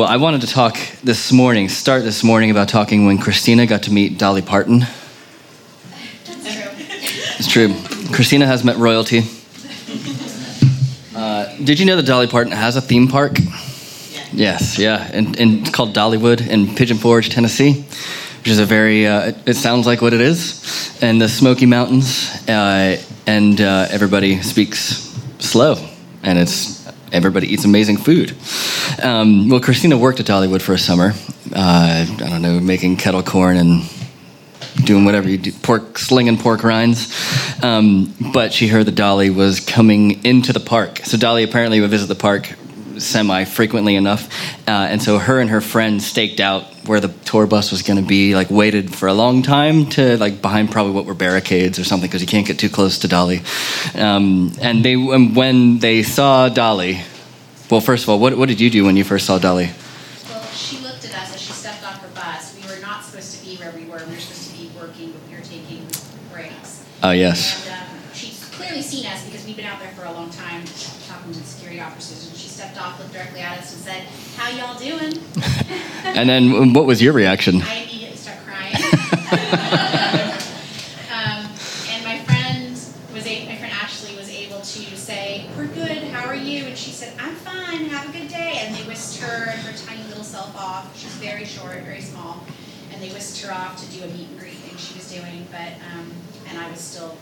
Well, I wanted to talk this morning, start this morning about talking when Christina got to meet Dolly Parton. That's true. It's true. Christina has met royalty. Uh, did you know that Dolly Parton has a theme park? Yes, yeah, and, and it's called Dollywood in Pigeon Forge, Tennessee, which is a very, uh, it sounds like what it is, and the Smoky Mountains, uh, and uh, everybody speaks slow, and it's everybody eats amazing food. Um, well, Christina worked at Dollywood for a summer. Uh, I don't know, making kettle corn and doing whatever you do, pork slinging pork rinds. Um, but she heard that Dolly was coming into the park. So Dolly apparently would visit the park semi frequently enough, uh, and so her and her friend staked out where the tour bus was going to be. Like waited for a long time to like behind probably what were barricades or something because you can't get too close to Dolly. Um, and they when they saw Dolly, well, first of all, what what did you do when you first saw Dolly? Well, she looked at us as she stepped off her bus. We were not supposed to be where we were. We were supposed to be working, but we were taking breaks. Oh yes. And um, she's clearly seen us because we've been out there for a long time talking to the security officers. And she stepped off, looked directly at us, and said, "How y'all doing?" And then what was your reaction? I immediately start crying. um, and my friend was a, my friend Ashley was able to say, "We're good. How are you?" And she said, "I'm fine. Have a good day." And they whisked her and her tiny little self off. She's very short, very small, and they whisked her off to do a meet and greet thing she was doing. But um, and I was still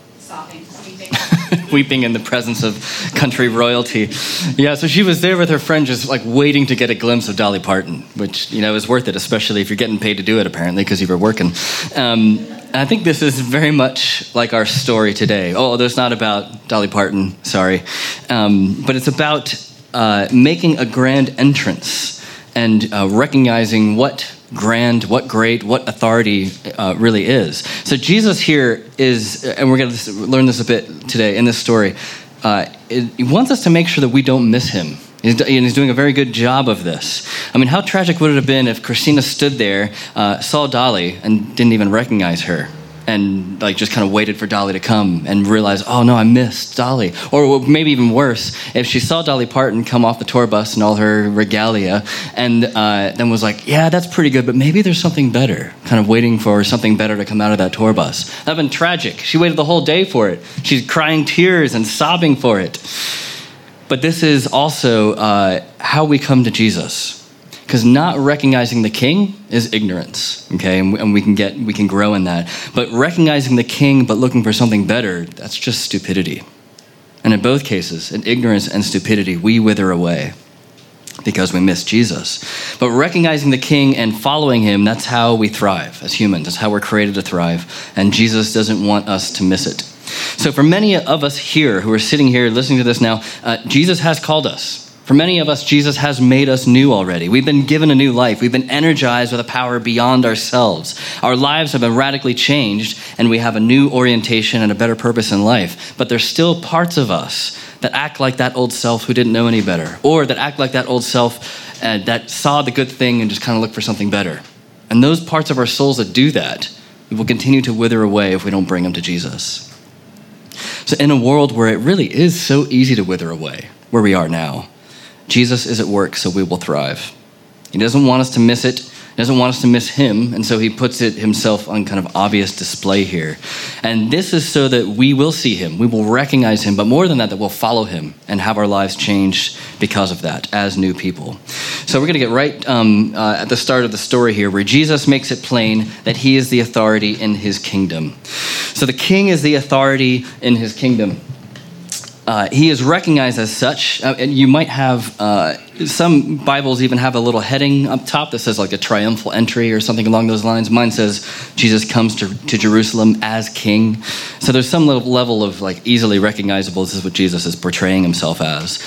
weeping. weeping in the presence of country royalty. Yeah, so she was there with her friend, just like waiting to get a glimpse of Dolly Parton, which you know is worth it, especially if you're getting paid to do it, apparently, because you were working. Um, I think this is very much like our story today. Oh, although it's not about Dolly Parton, sorry, um, but it's about uh, making a grand entrance and uh, recognizing what grand, what great, what authority uh, really is. So Jesus here is, and we're going to learn this a bit today in this story. Uh, it, he wants us to make sure that we don't miss him. And he's doing a very good job of this. I mean, how tragic would it have been if Christina stood there, uh, saw Dolly, and didn't even recognize her? And like just kind of waited for Dolly to come and realized, oh no, I missed Dolly. Or maybe even worse, if she saw Dolly Parton come off the tour bus and all her regalia, and uh, then was like, yeah, that's pretty good, but maybe there's something better. Kind of waiting for something better to come out of that tour bus. That'd been tragic. She waited the whole day for it. She's crying tears and sobbing for it. But this is also uh, how we come to Jesus because not recognizing the king is ignorance okay? And we can get we can grow in that. But recognizing the king but looking for something better that's just stupidity. And in both cases in ignorance and stupidity we wither away because we miss jesus. But recognizing the king and following him that's how we thrive as humans. That's how we're created to thrive. And jesus doesn't want us to miss it. So for many of us here who are sitting here listening to this now uh, jesus has called us for many of us, Jesus has made us new already. We've been given a new life. We've been energized with a power beyond ourselves. Our lives have been radically changed, and we have a new orientation and a better purpose in life. But there's still parts of us that act like that old self who didn't know any better, or that act like that old self uh, that saw the good thing and just kind of looked for something better. And those parts of our souls that do that will continue to wither away if we don't bring them to Jesus. So, in a world where it really is so easy to wither away, where we are now, Jesus is at work, so we will thrive. He doesn't want us to miss it. He doesn't want us to miss him, and so he puts it himself on kind of obvious display here. And this is so that we will see him, we will recognize him, but more than that, that we'll follow him and have our lives changed because of that as new people. So we're going to get right um, uh, at the start of the story here, where Jesus makes it plain that he is the authority in his kingdom. So the king is the authority in his kingdom. Uh, he is recognized as such. Uh, and you might have uh, some Bibles even have a little heading up top that says like a triumphal entry or something along those lines. Mine says Jesus comes to, to Jerusalem as king. So there's some level of like easily recognizable. This is what Jesus is portraying himself as.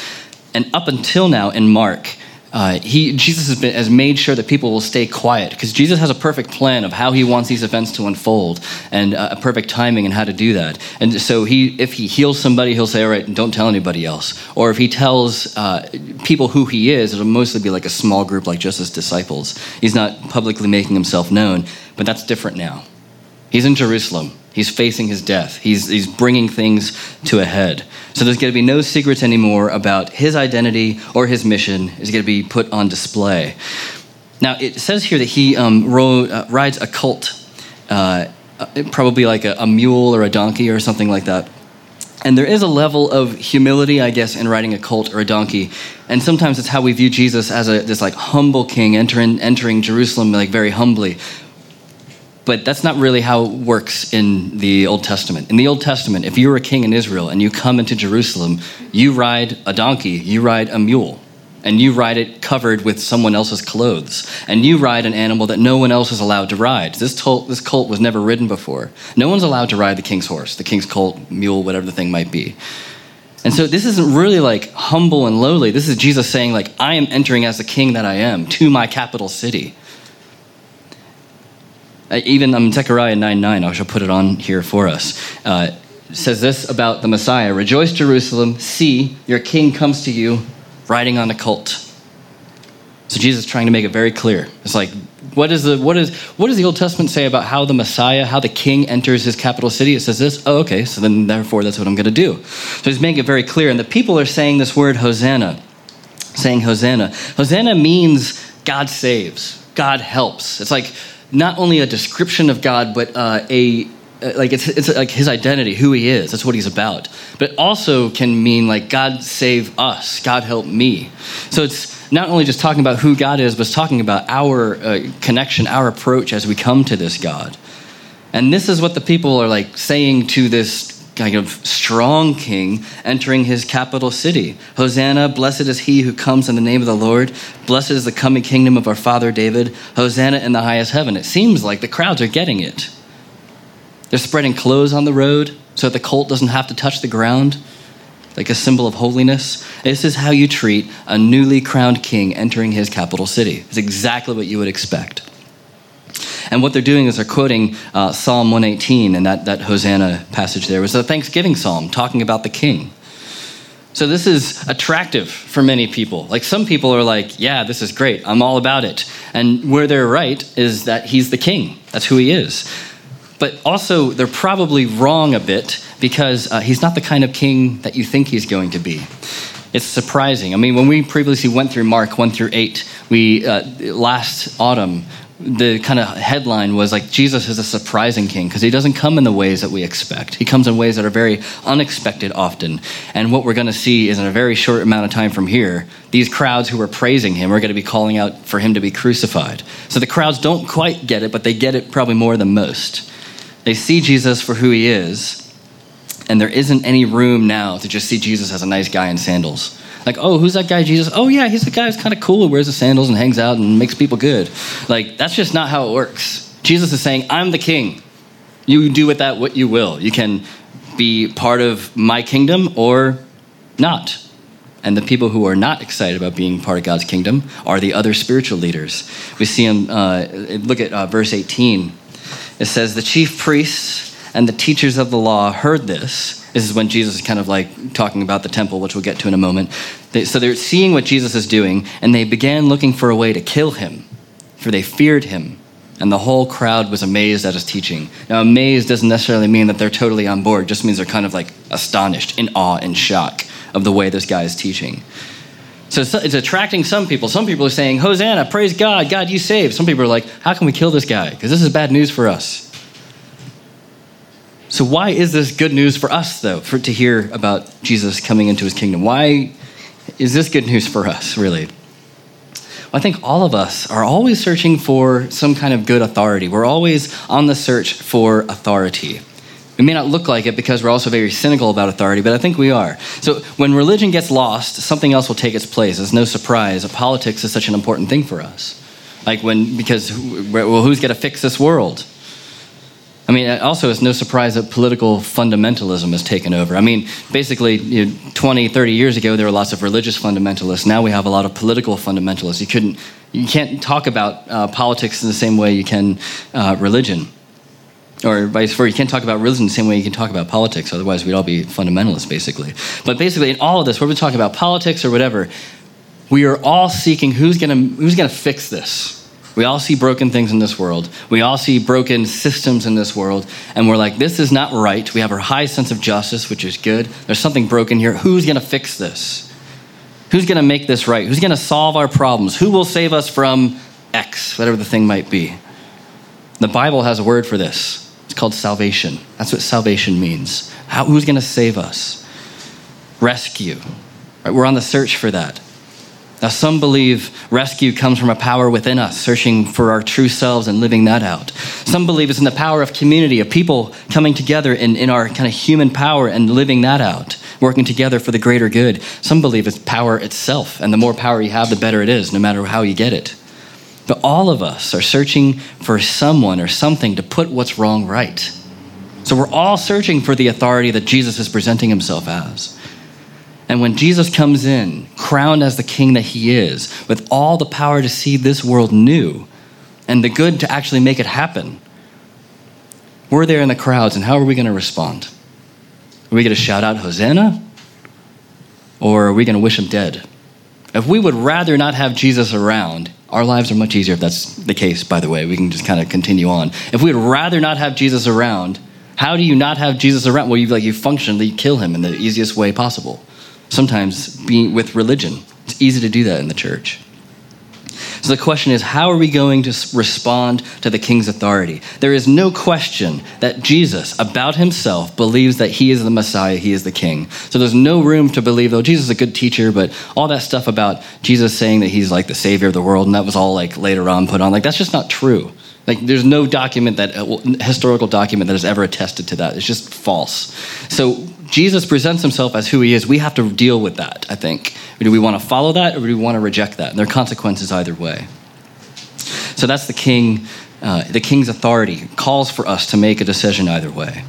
And up until now in Mark, uh, he, Jesus has, been, has, made sure that people will stay quiet because Jesus has a perfect plan of how he wants these events to unfold and uh, a perfect timing and how to do that. And so, he, if he heals somebody, he'll say, All right, don't tell anybody else. Or if he tells uh, people who he is, it'll mostly be like a small group, like just his disciples. He's not publicly making himself known, but that's different now. He's in Jerusalem. He's facing his death. He's, he's bringing things to a head. So there's going to be no secrets anymore about his identity or his mission is going to be put on display. Now, it says here that he um, rode, uh, rides a colt, uh, uh, probably like a, a mule or a donkey or something like that. And there is a level of humility, I guess, in riding a colt or a donkey. And sometimes it's how we view Jesus as a, this like humble king entering, entering Jerusalem like very humbly. But that's not really how it works in the Old Testament. In the Old Testament, if you're a king in Israel and you come into Jerusalem, you ride a donkey, you ride a mule and you ride it covered with someone else's clothes, and you ride an animal that no one else is allowed to ride. This, tol- this colt was never ridden before. No one's allowed to ride the king's horse, the king's colt, mule, whatever the thing might be. And so this isn't really like humble and lowly. This is Jesus saying, like, I am entering as the king that I am to my capital city. Uh, even um, Zechariah 9 9, I shall put it on here for us. Uh, says this about the Messiah Rejoice, Jerusalem, see, your king comes to you riding on a colt. So Jesus is trying to make it very clear. It's like, what, is the, what, is, what does the Old Testament say about how the Messiah, how the king enters his capital city? It says this. Oh, okay, so then therefore that's what I'm going to do. So he's making it very clear. And the people are saying this word Hosanna, saying Hosanna. Hosanna means God saves, God helps. It's like not only a description of God, but uh, a uh, like it's, it's like his identity, who he is. That's what he's about. But also can mean like God save us, God help me. So it's not only just talking about who God is, but it's talking about our uh, connection, our approach as we come to this God. And this is what the people are like saying to this kind of strong king entering his capital city. Hosanna, blessed is he who comes in the name of the Lord. Blessed is the coming kingdom of our father David. Hosanna in the highest heaven. It seems like the crowds are getting it. They're spreading clothes on the road so that the colt doesn't have to touch the ground, like a symbol of holiness. This is how you treat a newly crowned king entering his capital city. It's exactly what you would expect. And what they're doing is they're quoting uh, Psalm 118 and that, that Hosanna passage there was a Thanksgiving psalm talking about the king. So this is attractive for many people. Like some people are like, yeah, this is great. I'm all about it. And where they're right is that he's the king. That's who he is but also they're probably wrong a bit because uh, he's not the kind of king that you think he's going to be. It's surprising. I mean, when we previously went through Mark 1 through 8, we uh, last autumn, the kind of headline was like Jesus is a surprising king because he doesn't come in the ways that we expect. He comes in ways that are very unexpected often. And what we're going to see is in a very short amount of time from here, these crowds who are praising him are going to be calling out for him to be crucified. So the crowds don't quite get it, but they get it probably more than most. They see Jesus for who he is, and there isn't any room now to just see Jesus as a nice guy in sandals. Like, oh, who's that guy, Jesus? Oh, yeah, he's the guy who's kind of cool, who wears the sandals and hangs out and makes people good. Like, that's just not how it works. Jesus is saying, I'm the king. You do with that what you will. You can be part of my kingdom or not. And the people who are not excited about being part of God's kingdom are the other spiritual leaders. We see them, uh, look at uh, verse 18. It says, The chief priests and the teachers of the law heard this. This is when Jesus is kind of like talking about the temple, which we'll get to in a moment. They, so they're seeing what Jesus is doing, and they began looking for a way to kill him, for they feared him. And the whole crowd was amazed at his teaching. Now, amazed doesn't necessarily mean that they're totally on board, it just means they're kind of like astonished, in awe, in shock of the way this guy is teaching. So it's attracting some people. Some people are saying, Hosanna, praise God, God, you save. Some people are like, how can we kill this guy? Because this is bad news for us. So why is this good news for us, though, for to hear about Jesus coming into his kingdom? Why is this good news for us, really? I think all of us are always searching for some kind of good authority. We're always on the search for authority. We may not look like it because we're also very cynical about authority, but I think we are. So when religion gets lost, something else will take its place. It's no surprise that politics is such an important thing for us. Like when, because, well, who's going to fix this world? I mean, also, it's no surprise that political fundamentalism has taken over. I mean, basically, you know, 20, 30 years ago, there were lots of religious fundamentalists. Now we have a lot of political fundamentalists. You, couldn't, you can't talk about uh, politics in the same way you can uh, religion or vice versa. You can't talk about religion the same way you can talk about politics. Otherwise, we'd all be fundamentalists, basically. But basically, in all of this, whether we're talking about politics or whatever, we are all seeking who's going who's gonna fix this. We all see broken things in this world. We all see broken systems in this world. And we're like, this is not right. We have a high sense of justice, which is good. There's something broken here. Who's going to fix this? Who's going to make this right? Who's going to solve our problems? Who will save us from X, whatever the thing might be? The Bible has a word for this. It's called salvation. That's what salvation means. How, who's going to save us? Rescue. Right? We're on the search for that. Now, some believe rescue comes from a power within us, searching for our true selves and living that out. Some believe it's in the power of community, of people coming together in, in our kind of human power and living that out, working together for the greater good. Some believe it's power itself, and the more power you have, the better it is, no matter how you get it. But all of us are searching for someone or something to put what's wrong right. So we're all searching for the authority that Jesus is presenting himself as. And when Jesus comes in, crowned as the king that he is, with all the power to see this world new and the good to actually make it happen, we're there in the crowds, and how are we going to respond? Are we going to shout out, Hosanna? Or are we going to wish him dead? If we would rather not have Jesus around, our lives are much easier if that's the case, by the way. We can just kind of continue on. If we would rather not have Jesus around, how do you not have Jesus around? Well, you like you functionally kill him in the easiest way possible sometimes being with religion. It's easy to do that in the church. So the question is, how are we going to respond to the king's authority? There is no question that Jesus, about himself, believes that he is the Messiah, he is the king. So there's no room to believe, oh, Jesus is a good teacher, but all that stuff about Jesus saying that he's like the savior of the world, and that was all like later on put on, like that's just not true. Like, there's no document that, uh, historical document that has ever attested to that. It's just false. So, Jesus presents himself as who he is. We have to deal with that, I think. Do we want to follow that or do we want to reject that? And there are consequences either way. So, that's the king. Uh, the king's authority calls for us to make a decision either way.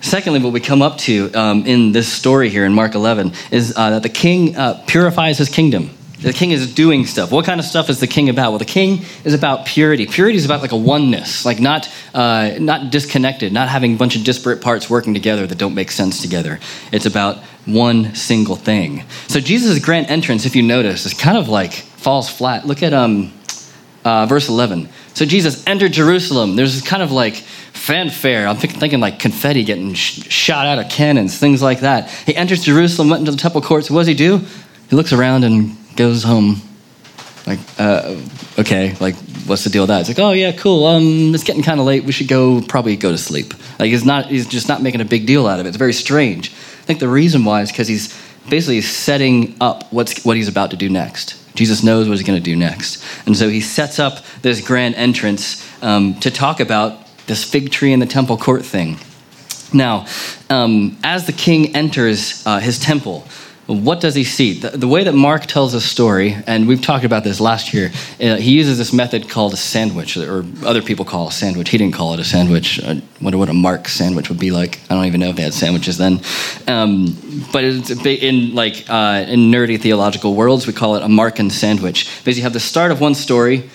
Secondly, what we come up to um, in this story here in Mark 11 is uh, that the king uh, purifies his kingdom. The king is doing stuff. What kind of stuff is the king about? Well, the king is about purity. Purity is about like a oneness, like not uh, not disconnected, not having a bunch of disparate parts working together that don't make sense together. It's about one single thing. So Jesus' grand entrance, if you notice, is kind of like falls flat. Look at um, uh, verse 11. So Jesus entered Jerusalem. There's this kind of like fanfare. I'm thinking like confetti getting sh- shot out of cannons, things like that. He enters Jerusalem, went into the temple courts. What does he do? He looks around and goes home. Like, uh, okay, like, what's the deal with that? It's like, oh yeah, cool. Um, it's getting kind of late. We should go, probably go to sleep. Like, he's not, he's just not making a big deal out of it. It's very strange. I think the reason why is because he's basically setting up what's what he's about to do next. Jesus knows what he's going to do next, and so he sets up this grand entrance um, to talk about this fig tree in the temple court thing. Now, um, as the king enters uh, his temple, what does he see? The, the, way that Mark tells a story, and we've talked about this last year, uh, he uses this method called a sandwich, or other people call a sandwich. He didn't call it a sandwich. I wonder what a Mark sandwich would be like. I don't even know if they had sandwiches then. Um, but in like uh, in nerdy theological worlds, we call it a Markan sandwich. Because you have the start of one story,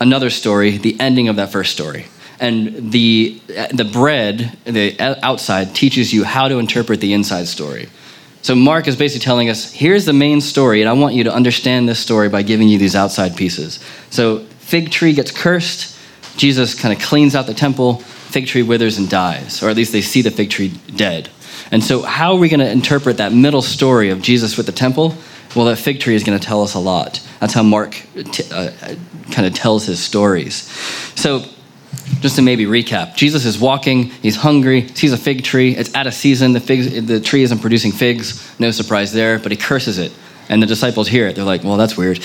another story, the ending of that first story and the the bread the outside teaches you how to interpret the inside story so Mark is basically telling us here's the main story, and I want you to understand this story by giving you these outside pieces. So fig tree gets cursed, Jesus kind of cleans out the temple, fig tree withers and dies, or at least they see the fig tree dead. And so, how are we going to interpret that middle story of Jesus with the temple? Well, that fig tree is going to tell us a lot. That's how Mark t- uh, kind of tells his stories. So, just to maybe recap, Jesus is walking, he's hungry, sees a fig tree, it's out of season, the, figs, the tree isn't producing figs, no surprise there, but he curses it. And the disciples hear it. They're like, well, that's weird.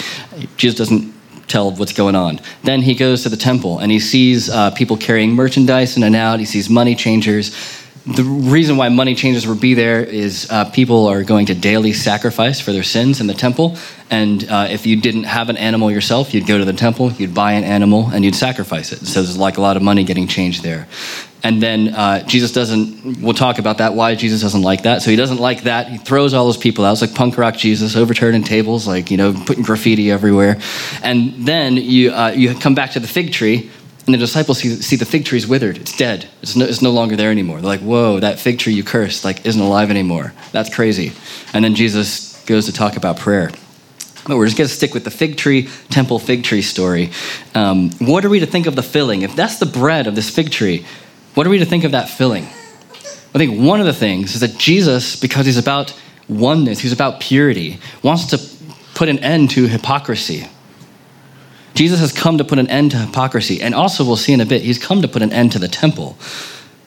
Jesus doesn't tell what's going on. Then he goes to the temple and he sees uh, people carrying merchandise in and out, he sees money changers the reason why money changers would be there is uh, people are going to daily sacrifice for their sins in the temple. And uh, if you didn't have an animal yourself, you'd go to the temple, you'd buy an animal, and you'd sacrifice it. So there's like a lot of money getting changed there. And then uh, Jesus doesn't, we'll talk about that, why Jesus doesn't like that. So he doesn't like that. He throws all those people out. It's like punk rock Jesus, overturning tables, like, you know, putting graffiti everywhere. And then you, uh, you come back to the fig tree and the disciples see, see the fig tree is withered. It's dead. It's no, it's no longer there anymore. They're like, whoa, that fig tree you cursed like isn't alive anymore. That's crazy. And then Jesus goes to talk about prayer. But we're just going to stick with the fig tree, temple fig tree story. Um, what are we to think of the filling? If that's the bread of this fig tree, what are we to think of that filling? I think one of the things is that Jesus, because he's about oneness, he's about purity, wants to put an end to hypocrisy. Jesus has come to put an end to hypocrisy. And also, we'll see in a bit, he's come to put an end to the temple.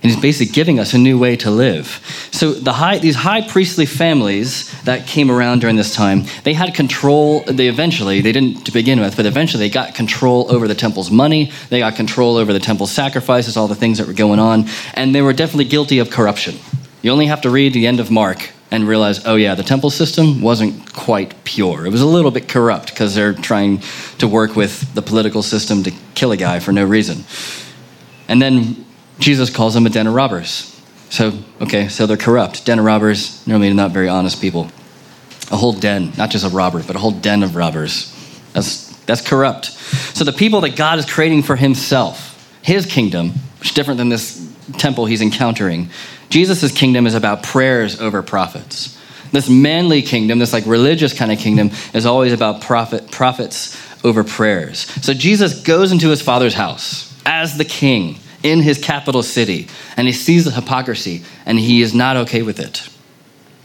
And he's basically giving us a new way to live. So the high, these high priestly families that came around during this time, they had control. They eventually, they didn't to begin with, but eventually they got control over the temple's money. They got control over the temple's sacrifices, all the things that were going on, and they were definitely guilty of corruption. You only have to read the end of Mark and realize, oh yeah, the temple system wasn't quite pure. It was a little bit corrupt because they're trying to work with the political system to kill a guy for no reason. And then Jesus calls them a den of robbers. So, okay, so they're corrupt. Den of robbers, normally not very honest people. A whole den, not just a robber, but a whole den of robbers. That's, that's corrupt. So the people that God is creating for himself, his kingdom, which is different than this temple he's encountering, Jesus' kingdom is about prayers over profits. This manly kingdom, this like religious kind of kingdom, is always about profit, profits over prayers. So Jesus goes into his father's house as the king in his capital city, and he sees the hypocrisy, and he is not okay with it.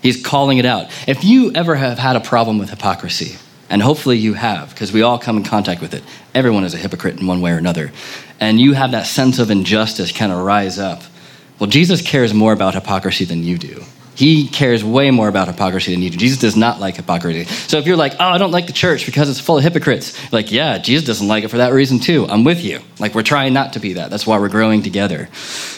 He's calling it out. If you ever have had a problem with hypocrisy, and hopefully you have, because we all come in contact with it, everyone is a hypocrite in one way or another, and you have that sense of injustice kind of rise up. Well, Jesus cares more about hypocrisy than you do. He cares way more about hypocrisy than you do. Jesus does not like hypocrisy. So if you're like, oh, I don't like the church because it's full of hypocrites, like, yeah, Jesus doesn't like it for that reason too. I'm with you. Like, we're trying not to be that. That's why we're growing together.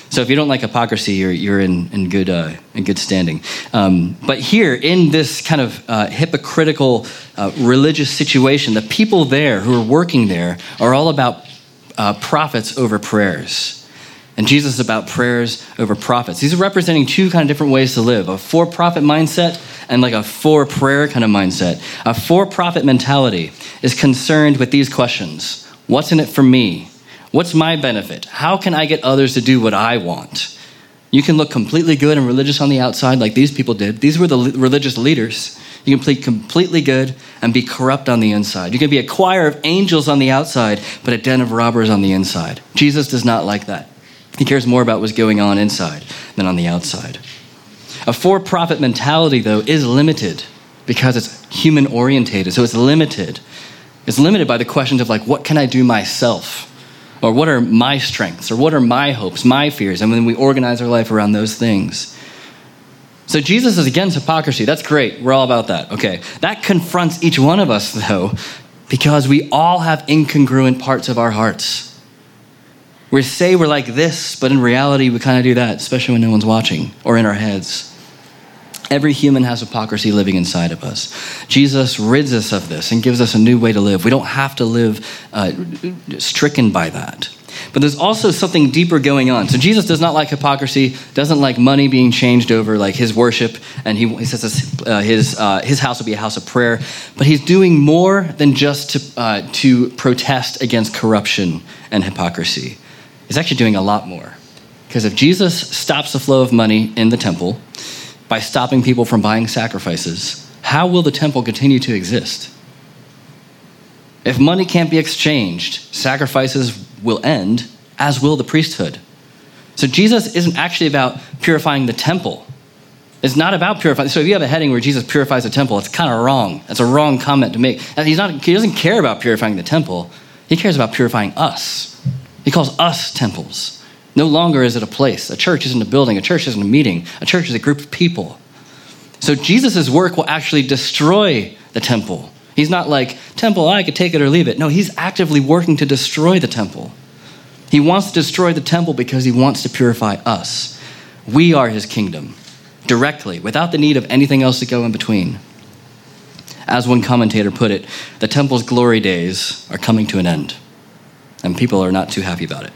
So if you don't like hypocrisy, you're, you're in, in, good, uh, in good standing. Um, but here, in this kind of uh, hypocritical uh, religious situation, the people there who are working there are all about uh, profits over prayers. And Jesus is about prayers over profits. These are representing two kind of different ways to live a for profit mindset and like a for prayer kind of mindset. A for profit mentality is concerned with these questions What's in it for me? What's my benefit? How can I get others to do what I want? You can look completely good and religious on the outside, like these people did. These were the religious leaders. You can be completely good and be corrupt on the inside. You can be a choir of angels on the outside, but a den of robbers on the inside. Jesus does not like that. He cares more about what's going on inside than on the outside. A for profit mentality, though, is limited because it's human orientated. So it's limited. It's limited by the questions of, like, what can I do myself? Or what are my strengths? Or what are my hopes, my fears? And then we organize our life around those things. So Jesus is against hypocrisy. That's great. We're all about that. Okay. That confronts each one of us, though, because we all have incongruent parts of our hearts. We say we're like this, but in reality, we kind of do that, especially when no one's watching or in our heads. Every human has hypocrisy living inside of us. Jesus rids us of this and gives us a new way to live. We don't have to live uh, stricken by that. But there's also something deeper going on. So Jesus does not like hypocrisy, doesn't like money being changed over like his worship, and he, he says his, uh, his, uh, his house will be a house of prayer. But he's doing more than just to, uh, to protest against corruption and hypocrisy He's actually doing a lot more. Because if Jesus stops the flow of money in the temple by stopping people from buying sacrifices, how will the temple continue to exist? If money can't be exchanged, sacrifices will end, as will the priesthood. So Jesus isn't actually about purifying the temple. It's not about purifying. So if you have a heading where Jesus purifies the temple, it's kind of wrong. That's a wrong comment to make. He's not, he doesn't care about purifying the temple. He cares about purifying us. He calls us temples. No longer is it a place. A church isn't a building. A church isn't a meeting. A church is a group of people. So Jesus' work will actually destroy the temple. He's not like, temple, I could take it or leave it. No, he's actively working to destroy the temple. He wants to destroy the temple because he wants to purify us. We are his kingdom, directly, without the need of anything else to go in between. As one commentator put it, the temple's glory days are coming to an end and people are not too happy about it.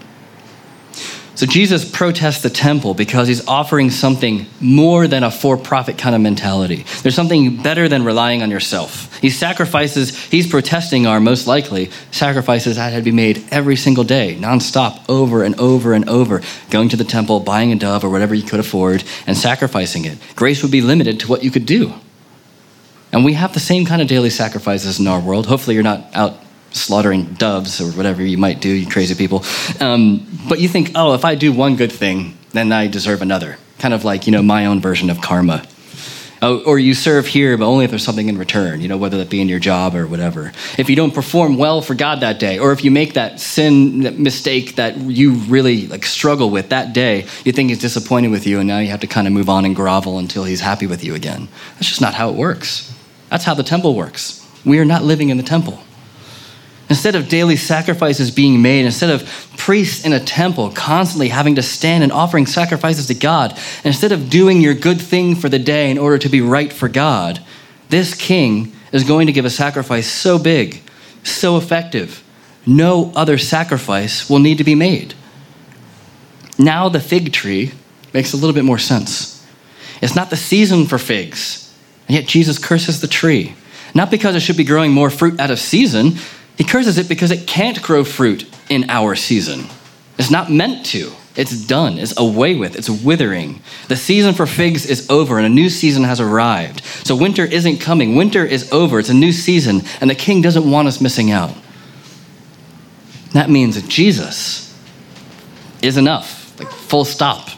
So Jesus protests the temple because he's offering something more than a for profit kind of mentality. There's something better than relying on yourself. These sacrifices he's protesting are most likely sacrifices that had to be made every single day, nonstop, over and over and over, going to the temple, buying a dove or whatever you could afford, and sacrificing it. Grace would be limited to what you could do. And we have the same kind of daily sacrifices in our world. Hopefully, you're not out slaughtering doves or whatever you might do, you crazy people. Um, but you think, oh, if I do one good thing, then I deserve another. Kind of like, you know, my own version of karma. Oh, or you serve here, but only if there's something in return, you know, whether that be in your job or whatever. If you don't perform well for God that day, or if you make that sin that mistake that you really like struggle with that day, you think he's disappointed with you, and now you have to kind of move on and grovel until he's happy with you again. That's just not how it works. That's how the temple works. We are not living in the temple. Instead of daily sacrifices being made, instead of priests in a temple constantly having to stand and offering sacrifices to God, instead of doing your good thing for the day in order to be right for God, this king is going to give a sacrifice so big, so effective, no other sacrifice will need to be made. Now the fig tree makes a little bit more sense. It's not the season for figs, and yet Jesus curses the tree. Not because it should be growing more fruit out of season, he curses it because it can't grow fruit in our season. It's not meant to. It's done. It's away with. It's withering. The season for figs is over and a new season has arrived. So winter isn't coming. Winter is over. It's a new season and the king doesn't want us missing out. That means Jesus is enough. Like full stop.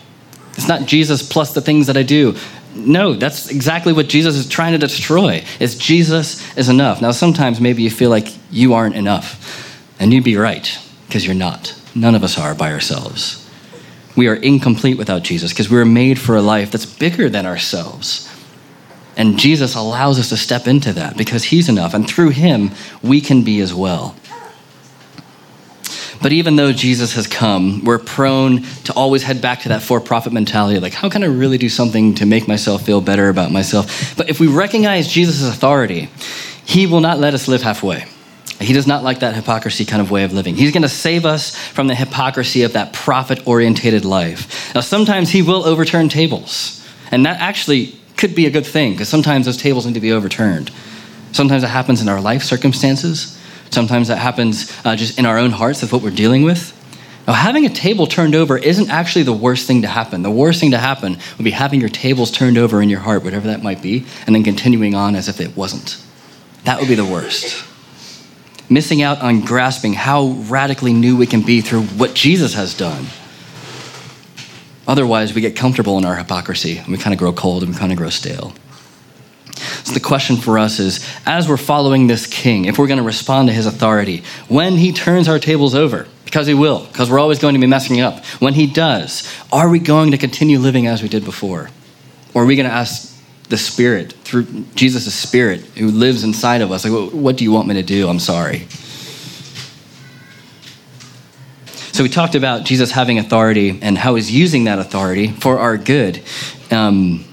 It's not Jesus plus the things that I do. No, that's exactly what Jesus is trying to destroy. Is Jesus is enough. Now sometimes maybe you feel like you aren't enough. And you'd be right, because you're not. None of us are by ourselves. We are incomplete without Jesus because we were made for a life that's bigger than ourselves. And Jesus allows us to step into that because He's enough. And through Him, we can be as well. But even though Jesus has come, we're prone to always head back to that for profit mentality like, how can I really do something to make myself feel better about myself? But if we recognize Jesus' authority, He will not let us live halfway. He does not like that hypocrisy kind of way of living. He's going to save us from the hypocrisy of that profit orientated life. Now, sometimes He will overturn tables, and that actually could be a good thing because sometimes those tables need to be overturned. Sometimes it happens in our life circumstances. Sometimes that happens uh, just in our own hearts of what we're dealing with. Now, having a table turned over isn't actually the worst thing to happen. The worst thing to happen would be having your tables turned over in your heart, whatever that might be, and then continuing on as if it wasn't. That would be the worst. Missing out on grasping how radically new we can be through what Jesus has done. Otherwise, we get comfortable in our hypocrisy and we kind of grow cold and we kind of grow stale. So the question for us is as we're following this king, if we're going to respond to his authority, when he turns our tables over, because he will, because we're always going to be messing up, when he does, are we going to continue living as we did before? Or are we going to ask the Spirit, through Jesus' Spirit who lives inside of us, like, what do you want me to do? I'm sorry. So we talked about Jesus having authority and how he's using that authority for our good. Um,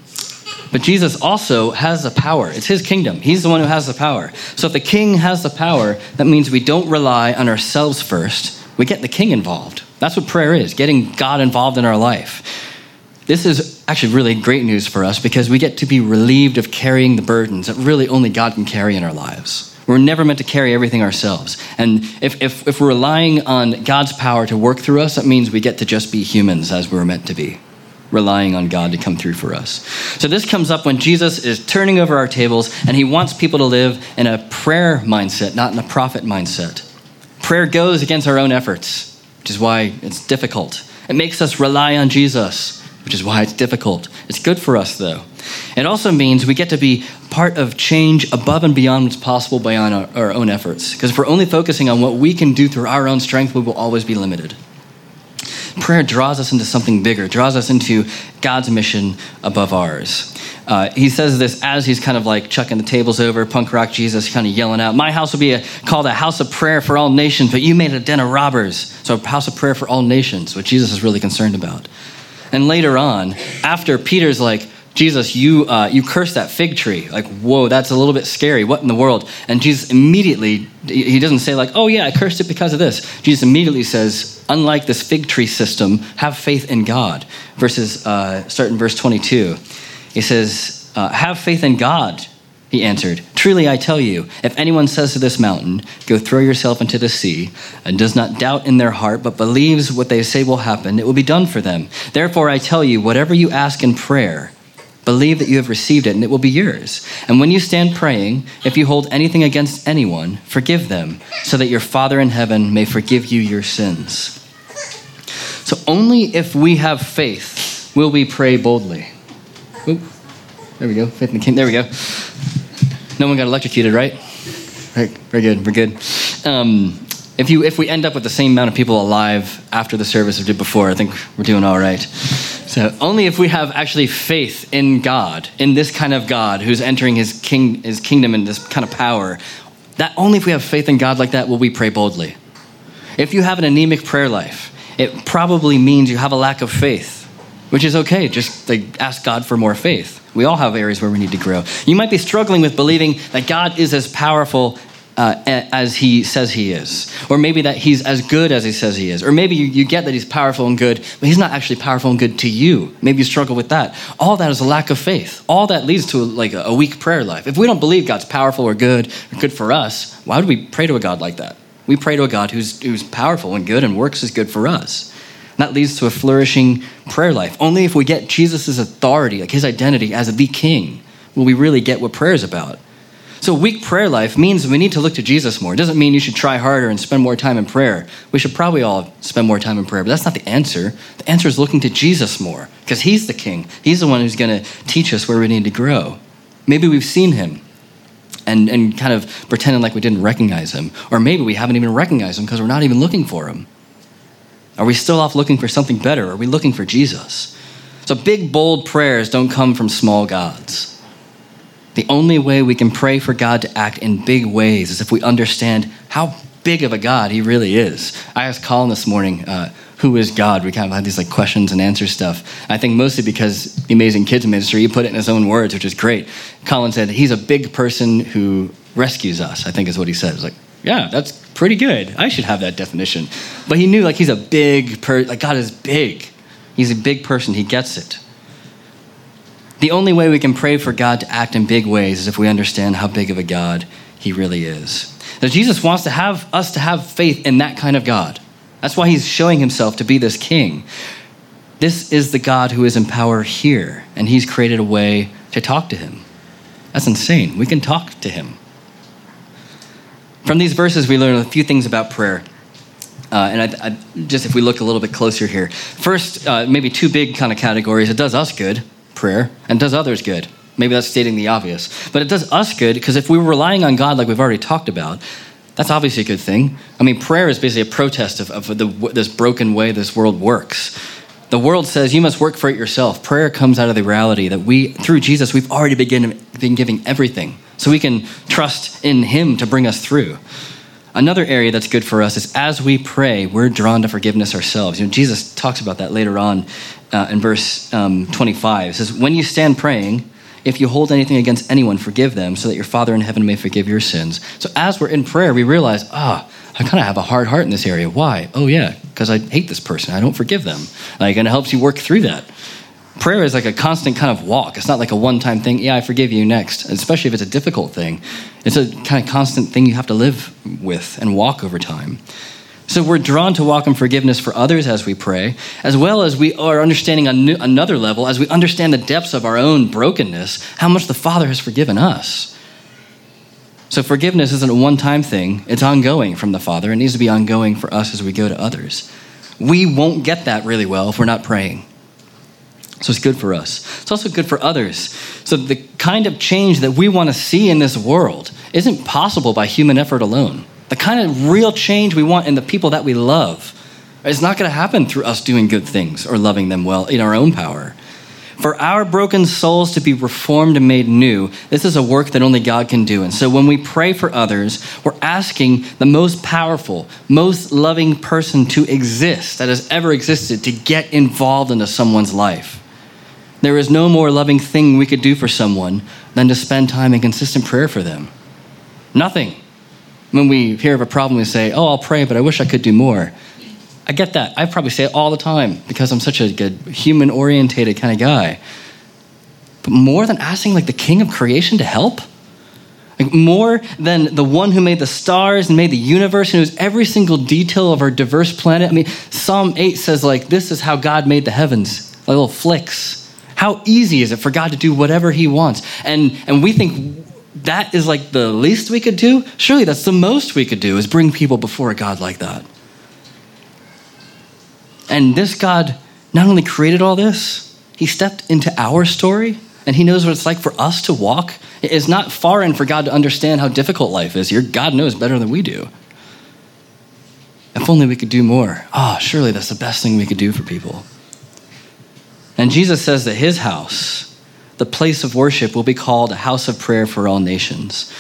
but Jesus also has the power. It's his kingdom. He's the one who has the power. So if the king has the power, that means we don't rely on ourselves first. We get the king involved. That's what prayer is getting God involved in our life. This is actually really great news for us because we get to be relieved of carrying the burdens that really only God can carry in our lives. We're never meant to carry everything ourselves. And if, if, if we're relying on God's power to work through us, that means we get to just be humans as we we're meant to be relying on God to come through for us. So this comes up when Jesus is turning over our tables and he wants people to live in a prayer mindset, not in a profit mindset. Prayer goes against our own efforts, which is why it's difficult. It makes us rely on Jesus, which is why it's difficult. It's good for us though. It also means we get to be part of change above and beyond what's possible beyond our, our own efforts. Because if we're only focusing on what we can do through our own strength, we will always be limited prayer draws us into something bigger, draws us into God's mission above ours. Uh, he says this as he's kind of like chucking the tables over, punk rock Jesus, kind of yelling out, My house will be a, called a house of prayer for all nations, but you made a den of robbers. So, a house of prayer for all nations, what Jesus is really concerned about. And later on, after Peter's like, Jesus, you, uh, you cursed that fig tree. Like, whoa, that's a little bit scary. What in the world? And Jesus immediately, he doesn't say, like, oh, yeah, I cursed it because of this. Jesus immediately says, unlike this fig tree system, have faith in God. Verses, uh, start in verse 22. He says, uh, have faith in God. He answered, Truly I tell you, if anyone says to this mountain, Go throw yourself into the sea, and does not doubt in their heart, but believes what they say will happen, it will be done for them. Therefore I tell you, whatever you ask in prayer, Believe that you have received it and it will be yours. And when you stand praying, if you hold anything against anyone, forgive them, so that your Father in heaven may forgive you your sins. So only if we have faith will we pray boldly. There we go. Faith in the King. There we go. No one got electrocuted, right? Right. Very good. We're good. Um, if you if we end up with the same amount of people alive after the service we did before, I think we're doing all right. So only if we have actually faith in God, in this kind of God who's entering his king his kingdom and this kind of power, that only if we have faith in God like that will we pray boldly. If you have an anemic prayer life, it probably means you have a lack of faith, which is okay. Just like ask God for more faith. We all have areas where we need to grow. You might be struggling with believing that God is as powerful uh, as he says he is. Or maybe that he's as good as he says he is. Or maybe you, you get that he's powerful and good, but he's not actually powerful and good to you. Maybe you struggle with that. All that is a lack of faith. All that leads to like a, a weak prayer life. If we don't believe God's powerful or good or good for us, why would we pray to a God like that? We pray to a God who's, who's powerful and good and works as good for us. And that leads to a flourishing prayer life. Only if we get Jesus' authority, like his identity as the king, will we really get what prayer is about. So, weak prayer life means we need to look to Jesus more. It doesn't mean you should try harder and spend more time in prayer. We should probably all spend more time in prayer, but that's not the answer. The answer is looking to Jesus more because he's the king. He's the one who's going to teach us where we need to grow. Maybe we've seen him and, and kind of pretending like we didn't recognize him. Or maybe we haven't even recognized him because we're not even looking for him. Are we still off looking for something better? Are we looking for Jesus? So, big, bold prayers don't come from small gods. The only way we can pray for God to act in big ways is if we understand how big of a God He really is. I asked Colin this morning, uh, who is God? We kind of had these like questions and answer stuff. I think mostly because the Amazing Kids Ministry, he put it in his own words, which is great. Colin said, He's a big person who rescues us, I think is what he said. like, yeah, that's pretty good. I should have that definition. But he knew like he's a big person, like God is big. He's a big person, he gets it. The only way we can pray for God to act in big ways is if we understand how big of a God he really is. Now, Jesus wants to have us to have faith in that kind of God. That's why he's showing himself to be this king. This is the God who is in power here, and he's created a way to talk to him. That's insane. We can talk to him. From these verses, we learn a few things about prayer. Uh, and I, I, just if we look a little bit closer here, first, uh, maybe two big kind of categories. It does us good prayer and does others good. Maybe that's stating the obvious. But it does us good because if we were relying on God like we've already talked about, that's obviously a good thing. I mean, prayer is basically a protest of, of the, this broken way this world works. The world says you must work for it yourself. Prayer comes out of the reality that we, through Jesus, we've already begin, been giving everything. So we can trust in Him to bring us through. Another area that's good for us is as we pray, we're drawn to forgiveness ourselves. You know, Jesus talks about that later on uh, in verse um, 25. It says, When you stand praying, if you hold anything against anyone, forgive them, so that your Father in heaven may forgive your sins. So as we're in prayer, we realize, ah, I kind of have a hard heart in this area. Why? Oh, yeah, because I hate this person. I don't forgive them. Like, and it helps you work through that. Prayer is like a constant kind of walk. It's not like a one time thing. Yeah, I forgive you next. Especially if it's a difficult thing. It's a kind of constant thing you have to live with and walk over time. So we're drawn to welcome forgiveness for others as we pray, as well as we are understanding on another level as we understand the depths of our own brokenness, how much the Father has forgiven us. So forgiveness isn't a one time thing, it's ongoing from the Father. It needs to be ongoing for us as we go to others. We won't get that really well if we're not praying. So it's good for us. It's also good for others. So the kind of change that we want to see in this world isn't possible by human effort alone. The kind of real change we want in the people that we love is not going to happen through us doing good things or loving them well in our own power. For our broken souls to be reformed and made new, this is a work that only God can do. And so when we pray for others, we're asking the most powerful, most loving person to exist that has ever existed to get involved into someone's life. There is no more loving thing we could do for someone than to spend time in consistent prayer for them. Nothing when we hear of a problem, we say, Oh, I'll pray, but I wish I could do more. I get that. I probably say it all the time because I'm such a good human orientated kind of guy. But more than asking like the king of creation to help, like more than the one who made the stars and made the universe and knows every single detail of our diverse planet. I mean, Psalm 8 says like this is how God made the heavens, like little flicks. How easy is it for God to do whatever He wants? And, and we think that is like the least we could do. Surely that's the most we could do is bring people before a God like that. And this God not only created all this, He stepped into our story and He knows what it's like for us to walk. It is not foreign for God to understand how difficult life is. Your God knows better than we do. If only we could do more. Ah, oh, surely that's the best thing we could do for people. And Jesus says that his house, the place of worship, will be called a house of prayer for all nations.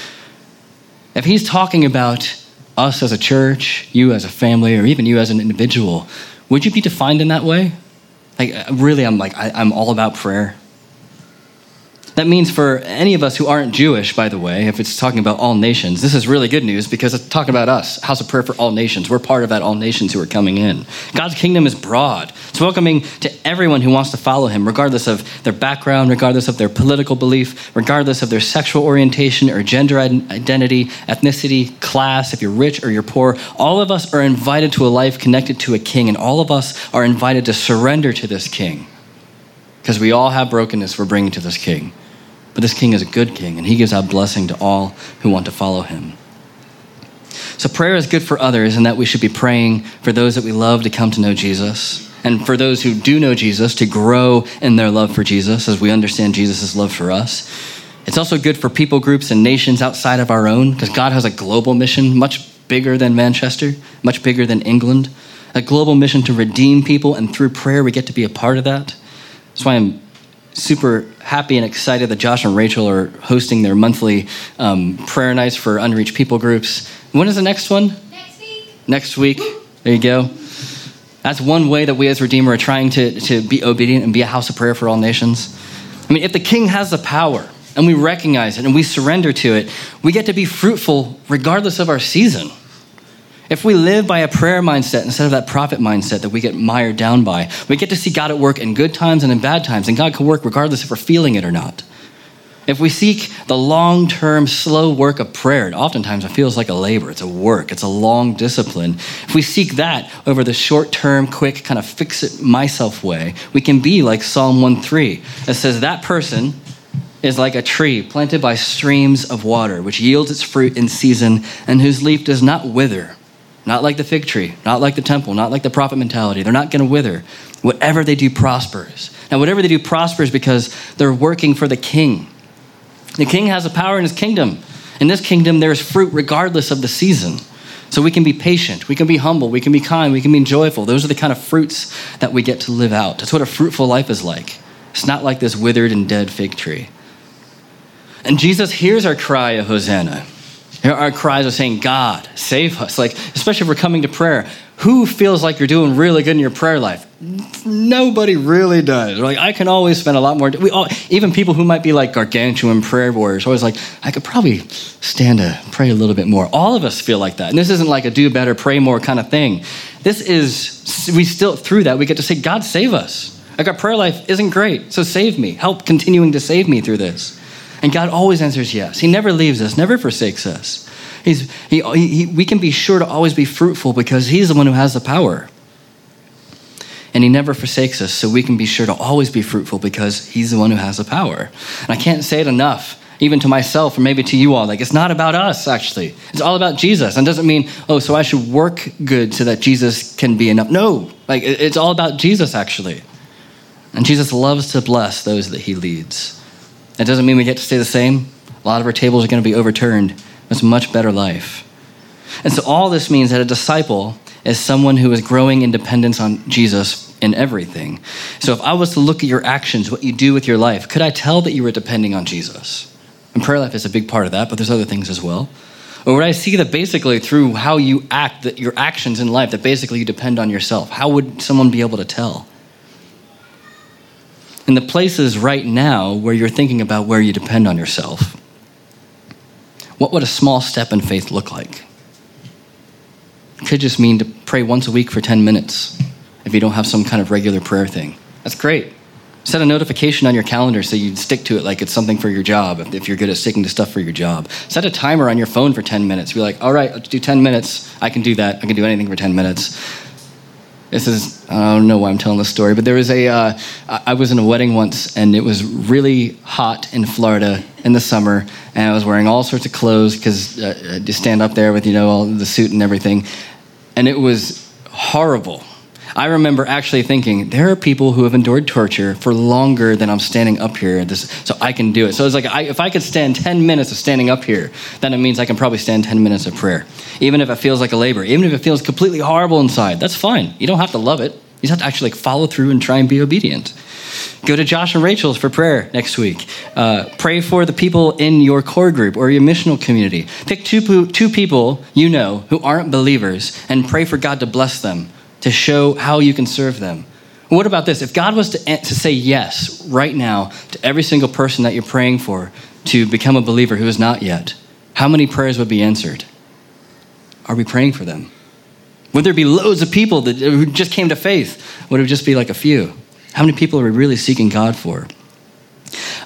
If he's talking about us as a church, you as a family, or even you as an individual, would you be defined in that way? Like, uh, really, I'm like, I, I'm all about prayer. That means for any of us who aren't Jewish, by the way, if it's talking about all nations, this is really good news because it's talking about us, House of Prayer for all nations. We're part of that all nations who are coming in. God's kingdom is broad. It's welcoming to everyone who wants to follow him, regardless of their background, regardless of their political belief, regardless of their sexual orientation or gender identity, ethnicity, class, if you're rich or you're poor. All of us are invited to a life connected to a king, and all of us are invited to surrender to this king because we all have brokenness we're bringing to this king. But this king is a good king, and he gives out blessing to all who want to follow him. So, prayer is good for others, and that we should be praying for those that we love to come to know Jesus, and for those who do know Jesus to grow in their love for Jesus as we understand Jesus' love for us. It's also good for people groups and nations outside of our own, because God has a global mission, much bigger than Manchester, much bigger than England. A global mission to redeem people, and through prayer, we get to be a part of that. That's why I'm super happy and excited that Josh and Rachel are hosting their monthly um, prayer nights for unreached people groups. When is the next one? Next week. Next week. There you go. That's one way that we as Redeemer are trying to, to be obedient and be a house of prayer for all nations. I mean, if the king has the power and we recognize it and we surrender to it, we get to be fruitful regardless of our season. If we live by a prayer mindset instead of that profit mindset that we get mired down by, we get to see God at work in good times and in bad times, and God can work regardless if we're feeling it or not. If we seek the long term, slow work of prayer, it oftentimes it feels like a labor. It's a work, it's a long discipline. If we seek that over the short term, quick, kind of fix it myself way, we can be like Psalm 1 3 that says, That person is like a tree planted by streams of water, which yields its fruit in season and whose leaf does not wither. Not like the fig tree, not like the temple, not like the profit mentality. They're not going to wither. Whatever they do prospers. Now, whatever they do prospers because they're working for the king. The king has a power in his kingdom. In this kingdom, there's fruit regardless of the season. So we can be patient, we can be humble, we can be kind, we can be joyful. Those are the kind of fruits that we get to live out. That's what a fruitful life is like. It's not like this withered and dead fig tree. And Jesus hears our cry of Hosanna. Our cries are saying, God, save us. Like, especially if we're coming to prayer. Who feels like you're doing really good in your prayer life? Nobody really does. Like, I can always spend a lot more. We all, even people who might be like gargantuan prayer warriors, always like, I could probably stand to pray a little bit more. All of us feel like that. And this isn't like a do better, pray more kind of thing. This is, we still, through that, we get to say, God, save us. Like, our prayer life isn't great, so save me. Help continuing to save me through this. And God always answers yes. He never leaves us, never forsakes us. He's, he, he, we can be sure to always be fruitful because He's the one who has the power. And He never forsakes us, so we can be sure to always be fruitful because He's the one who has the power. And I can't say it enough even to myself or maybe to you all. Like, it's not about us, actually. It's all about Jesus. And doesn't mean, oh, so I should work good so that Jesus can be enough. No, like, it's all about Jesus, actually. And Jesus loves to bless those that he leads. That doesn't mean we get to stay the same. A lot of our tables are going to be overturned. It's a much better life. And so, all this means that a disciple is someone who is growing in dependence on Jesus in everything. So, if I was to look at your actions, what you do with your life, could I tell that you were depending on Jesus? And prayer life is a big part of that, but there's other things as well. Or would I see that basically through how you act, that your actions in life, that basically you depend on yourself? How would someone be able to tell? In the places right now where you're thinking about where you depend on yourself, what would a small step in faith look like? It could just mean to pray once a week for 10 minutes if you don't have some kind of regular prayer thing. That's great. Set a notification on your calendar so you stick to it like it's something for your job, if you're good at sticking to stuff for your job. Set a timer on your phone for 10 minutes. Be like, all right, let's do 10 minutes. I can do that. I can do anything for 10 minutes. This is, I don't know why I'm telling this story, but there was a. Uh, I was in a wedding once and it was really hot in Florida in the summer and I was wearing all sorts of clothes because uh, to stand up there with, you know, all the suit and everything. And it was horrible. I remember actually thinking, there are people who have endured torture for longer than I'm standing up here, this, so I can do it. So it's like, I, if I could stand 10 minutes of standing up here, then it means I can probably stand 10 minutes of prayer. Even if it feels like a labor, even if it feels completely horrible inside, that's fine. You don't have to love it. You just have to actually like, follow through and try and be obedient. Go to Josh and Rachel's for prayer next week. Uh, pray for the people in your core group or your missional community. Pick two, two people you know who aren't believers and pray for God to bless them to show how you can serve them. What about this? If God was to, to say yes right now to every single person that you're praying for to become a believer who is not yet, how many prayers would be answered? Are we praying for them? Would there be loads of people that who just came to faith? Would it just be like a few? How many people are we really seeking God for?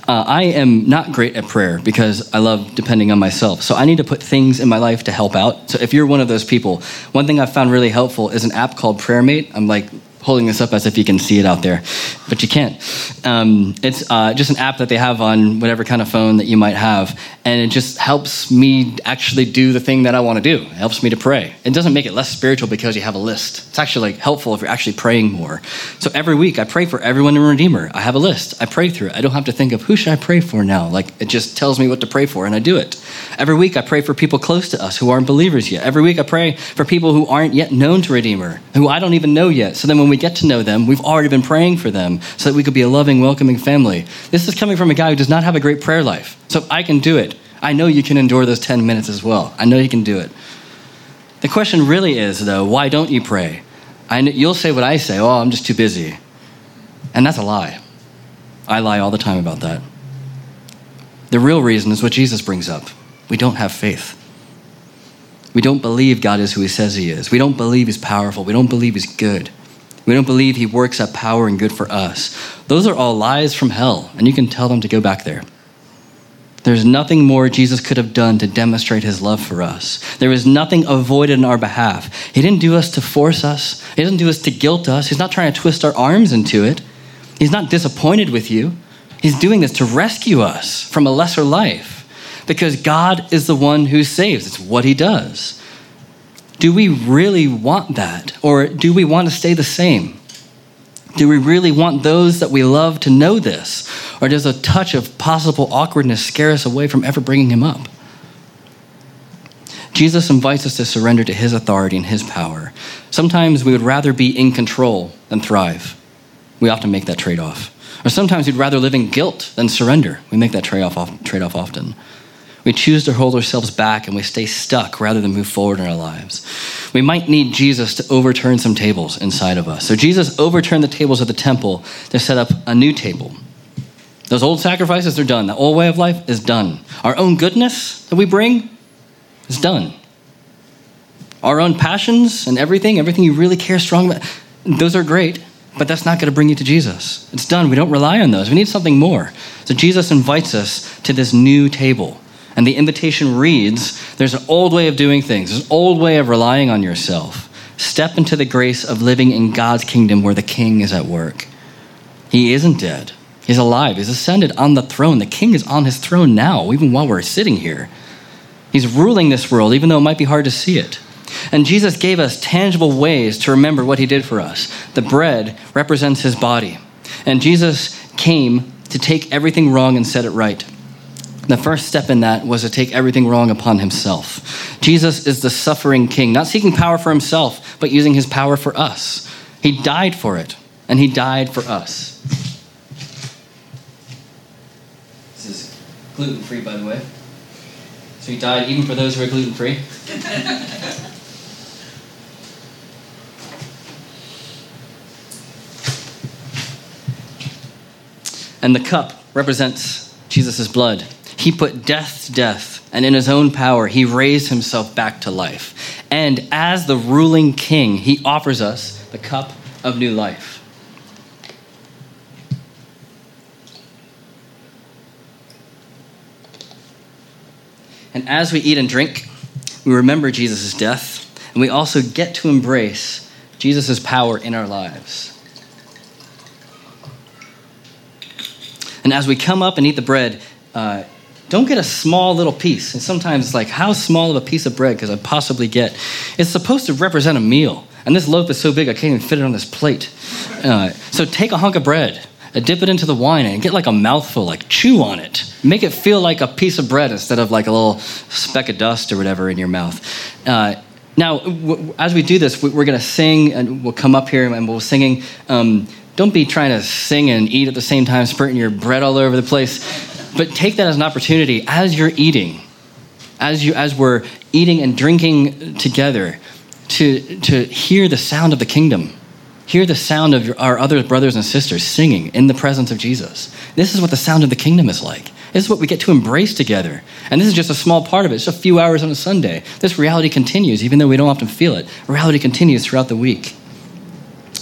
Uh, I am not great at prayer because I love depending on myself. So I need to put things in my life to help out. So if you're one of those people, one thing I've found really helpful is an app called PrayerMate. I'm like holding this up as if you can see it out there, but you can't. Um, it's uh, just an app that they have on whatever kind of phone that you might have, and it just helps me actually do the thing that I want to do. It helps me to pray. It doesn't make it less spiritual because you have a list. It's actually like helpful if you're actually praying more. So every week I pray for everyone in Redeemer. I have a list. I pray through it. I don't have to think of who should I pray for now. Like it just tells me what to pray for, and I do it. Every week I pray for people close to us who aren't believers yet. Every week I pray for people who aren't yet known to Redeemer, who I don't even know yet. So then when we get to know them, we've already been praying for them so that we could be a loving, welcoming family. This is coming from a guy who does not have a great prayer life. So I can do it. I know you can endure those 10 minutes as well. I know you can do it. The question really is, though, why don't you pray? I, you'll say what I say, oh, I'm just too busy. And that's a lie. I lie all the time about that. The real reason is what Jesus brings up we don't have faith. We don't believe God is who He says He is. We don't believe He's powerful. We don't believe He's good. We don't believe He works at power and good for us. Those are all lies from hell, and you can tell them to go back there. There's nothing more Jesus could have done to demonstrate his love for us. There is nothing avoided in our behalf. He didn't do us to force us, he didn't do us to guilt us. He's not trying to twist our arms into it. He's not disappointed with you. He's doing this to rescue us from a lesser life because God is the one who saves. It's what he does. Do we really want that? Or do we want to stay the same? Do we really want those that we love to know this? Or does a touch of possible awkwardness scare us away from ever bringing him up? Jesus invites us to surrender to his authority and his power. Sometimes we would rather be in control than thrive. We often make that trade off. Or sometimes we'd rather live in guilt than surrender. We make that trade off, often. We choose to hold ourselves back and we stay stuck rather than move forward in our lives. We might need Jesus to overturn some tables inside of us. So Jesus overturned the tables of the temple to set up a new table. Those old sacrifices are done. The old way of life is done. Our own goodness that we bring is done. Our own passions and everything, everything you really care strong about, those are great, but that's not going to bring you to Jesus. It's done. We don't rely on those. We need something more. So Jesus invites us to this new table. And the invitation reads There's an old way of doing things, there's an old way of relying on yourself. Step into the grace of living in God's kingdom where the king is at work. He isn't dead, he's alive, he's ascended on the throne. The king is on his throne now, even while we're sitting here. He's ruling this world, even though it might be hard to see it. And Jesus gave us tangible ways to remember what he did for us. The bread represents his body. And Jesus came to take everything wrong and set it right. The first step in that was to take everything wrong upon himself. Jesus is the suffering king, not seeking power for himself, but using his power for us. He died for it, and he died for us. This is gluten free, by the way. So he died even for those who are gluten free. and the cup represents Jesus' blood. He put death to death, and in his own power, he raised himself back to life. And as the ruling king, he offers us the cup of new life. And as we eat and drink, we remember Jesus' death, and we also get to embrace Jesus' power in our lives. And as we come up and eat the bread, uh, don't get a small little piece. And sometimes it's like, how small of a piece of bread could I possibly get? It's supposed to represent a meal. And this loaf is so big, I can't even fit it on this plate. Uh, so take a hunk of bread, uh, dip it into the wine, and get like a mouthful, like chew on it. Make it feel like a piece of bread instead of like a little speck of dust or whatever in your mouth. Uh, now, w- as we do this, we're going to sing, and we'll come up here and we'll singing. Um, don't be trying to sing and eat at the same time, spurting your bread all over the place. But take that as an opportunity as you're eating, as, you, as we're eating and drinking together, to, to hear the sound of the kingdom. Hear the sound of our other brothers and sisters singing in the presence of Jesus. This is what the sound of the kingdom is like. This is what we get to embrace together. And this is just a small part of it. It's a few hours on a Sunday. This reality continues, even though we don't often feel it. Reality continues throughout the week.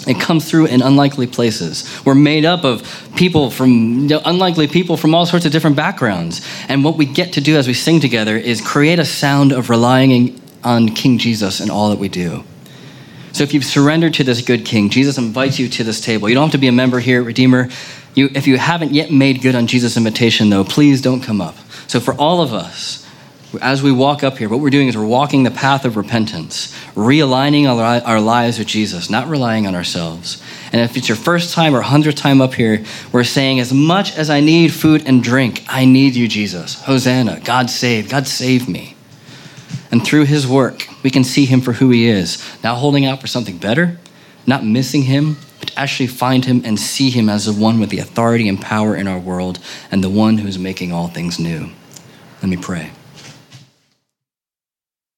It comes through in unlikely places. We're made up of people from you know, unlikely people from all sorts of different backgrounds. And what we get to do as we sing together is create a sound of relying on King Jesus in all that we do. So if you've surrendered to this good King, Jesus invites you to this table. You don't have to be a member here at Redeemer. You, if you haven't yet made good on Jesus' invitation, though, please don't come up. So for all of us, as we walk up here, what we're doing is we're walking the path of repentance, realigning our, lives with Jesus, not relying on ourselves. And if it's your first time or hundredth time up here, we're saying, as much as I need food and drink, I need you, Jesus. Hosanna, God save, God save me. And through his work, we can see him for who he is, not holding out for something better, not missing him, but actually find him and see him as the one with the authority and power in our world and the one who's making all things new. Let me pray.